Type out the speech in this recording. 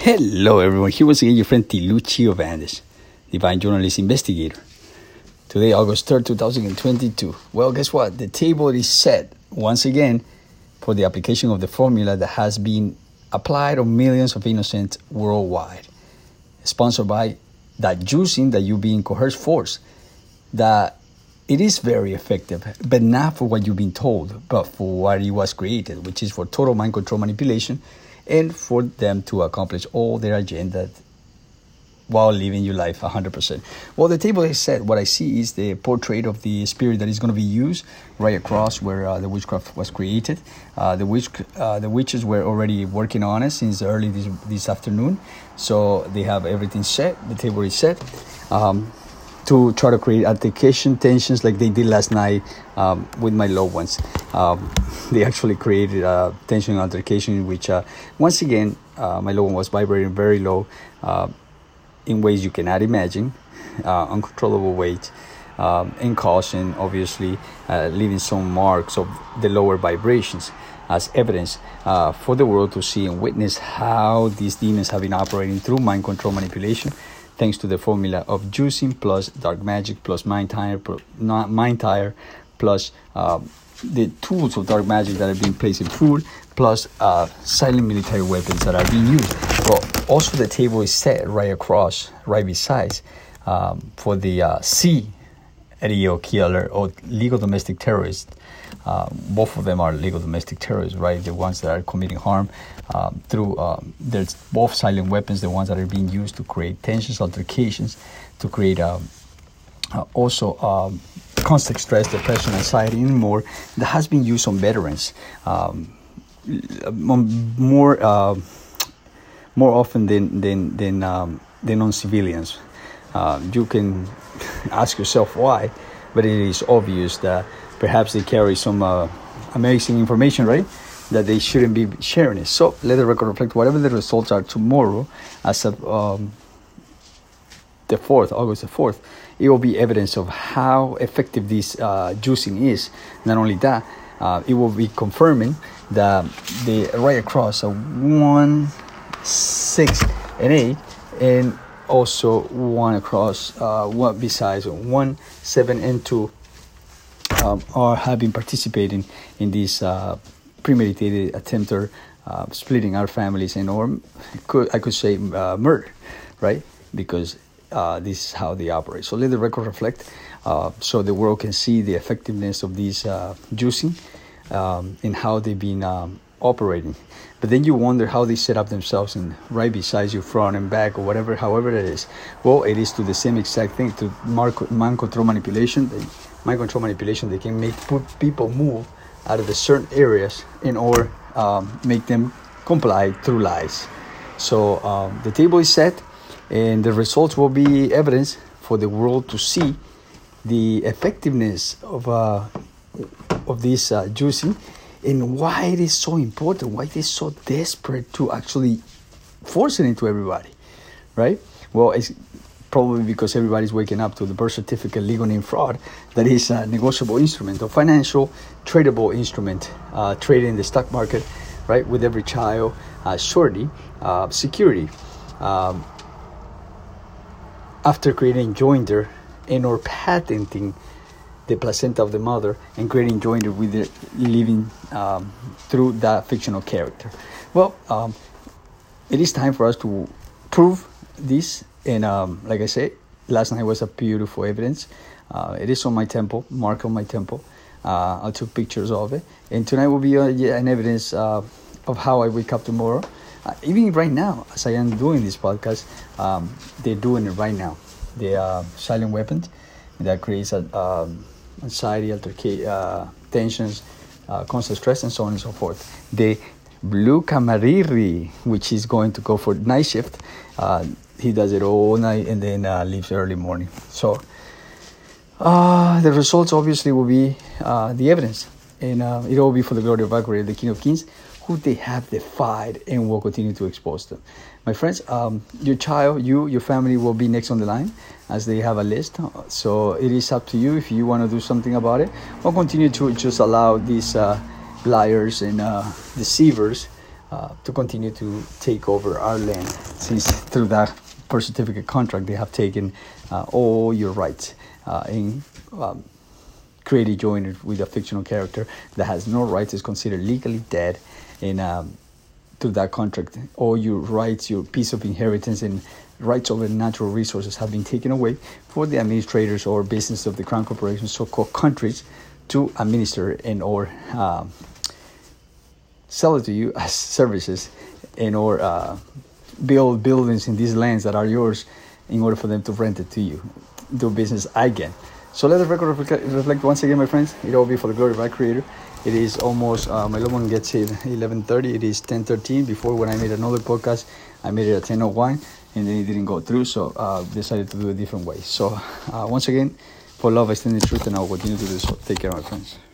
Hello, everyone. Here once again your friend Tilucio Vandes, Divine Journalist Investigator. Today, August 3rd, 2022. Well, guess what? The table is set once again for the application of the formula that has been applied on millions of innocents worldwide. Sponsored by that juicing that you being coerced force. That it is very effective, but not for what you've been told, but for what it was created, which is for total mind control manipulation and for them to accomplish all their agenda while living your life 100%. Well, the table is set. What I see is the portrait of the spirit that is going to be used right across where uh, the witchcraft was created. Uh, the witch, uh, the witches were already working on it since early this, this afternoon, so they have everything set. The table is set. Um, to try to create altercation tensions like they did last night um, with my loved ones. Um, they actually created a tension altercation, which uh, once again uh, my loved one was vibrating very low uh, in ways you cannot imagine, uh, uncontrollable weight. Um, and causing obviously uh, leaving some marks of the lower vibrations as evidence uh, for the world to see and witness how these demons have been operating through mind control manipulation thanks to the formula of juicing plus dark magic plus mind tire, mind tire plus uh, the tools of dark magic that are being placed in food plus uh, silent military weapons that are being used. But also the table is set right across, right beside, um, for the uh, C serial killer or legal domestic terrorist. Uh, both of them are legal domestic terrorists, right? The ones that are committing harm um, through um, there's both silent weapons, the ones that are being used to create tensions, altercations, to create uh, also constant stress, depression, anxiety, and more. That has been used on veterans more uh, more often than than than, than on civilians. Uh, you can ask yourself why, but it is obvious that perhaps they carry some uh, amazing information, right? That they shouldn't be sharing it. So let the record reflect whatever the results are tomorrow, as of um, the 4th, August the 4th, it will be evidence of how effective this uh, juicing is. Not only that, uh, it will be confirming that the right across a 1, 6, and 8, and also one across uh, one besides one seven and two um, are have been participating in this uh, premeditated attempt or uh, splitting our families and or could I could say uh, murder, right? Because uh, this is how they operate. So let the record reflect, uh, so the world can see the effectiveness of these juicing um, and how they've been um, operating. But then you wonder how they set up themselves and right beside you, front and back, or whatever, however it is. Well, it is to the same exact thing to mark mind control manipulation. mind control manipulation, they can make people move out of the certain areas in order um, make them comply through lies. So um, the table is set, and the results will be evidence for the world to see the effectiveness of uh, of this uh, juicing and why it is so important, why it is so desperate to actually force it into everybody, right? Well, it's probably because everybody's waking up to the birth certificate legal name fraud that is a negotiable instrument, a financial tradable instrument uh, traded in the stock market, right? With every child, uh, uh, security. Um, after creating joinder and or patenting the placenta of the mother and creating joinder with the living um, through that fictional character. Well, um, it is time for us to prove this. And um, like I said, last night was a beautiful evidence. Uh, it is on my temple, mark on my temple. Uh, I took pictures of it. And tonight will be uh, an evidence uh, of how I wake up tomorrow. Uh, even right now, as I am doing this podcast, um, they're doing it right now. The uh, silent weapons that creates a um, anxiety, alterca- uh, tensions, uh, constant stress, and so on and so forth. The blue camariri, which is going to go for night shift, uh, he does it all night and then uh, leaves early morning. So uh, the results obviously will be uh, the evidence, and it will be for the glory of Akbar, the King of Kings, who they have defied and will continue to expose them. My friends, um, your child, you, your family will be next on the line as they have a list. So it is up to you if you want to do something about it or continue to just allow these uh, liars and uh, deceivers uh, to continue to take over our land since through that birth certificate contract they have taken uh, all your rights uh, in um, created joined with a fictional character that has no rights is considered legally dead and um, through that contract. All your rights your piece of inheritance and rights over natural resources have been taken away for the administrators or business of the crown corporation so-called countries to administer and or um, sell it to you as services and or uh, build buildings in these lands that are yours in order for them to rent it to you. Do business again so let the record reflect, once again my friends. It all be for the glory of our creator. It is almost uh, my little one gets it 11.30 it is 10.13 before when i made another podcast i made it at 10.01 and then it didn't go through so uh, decided to do a different way. So uh, once again for love i stand in truth and i will continue to do so. Take care my friends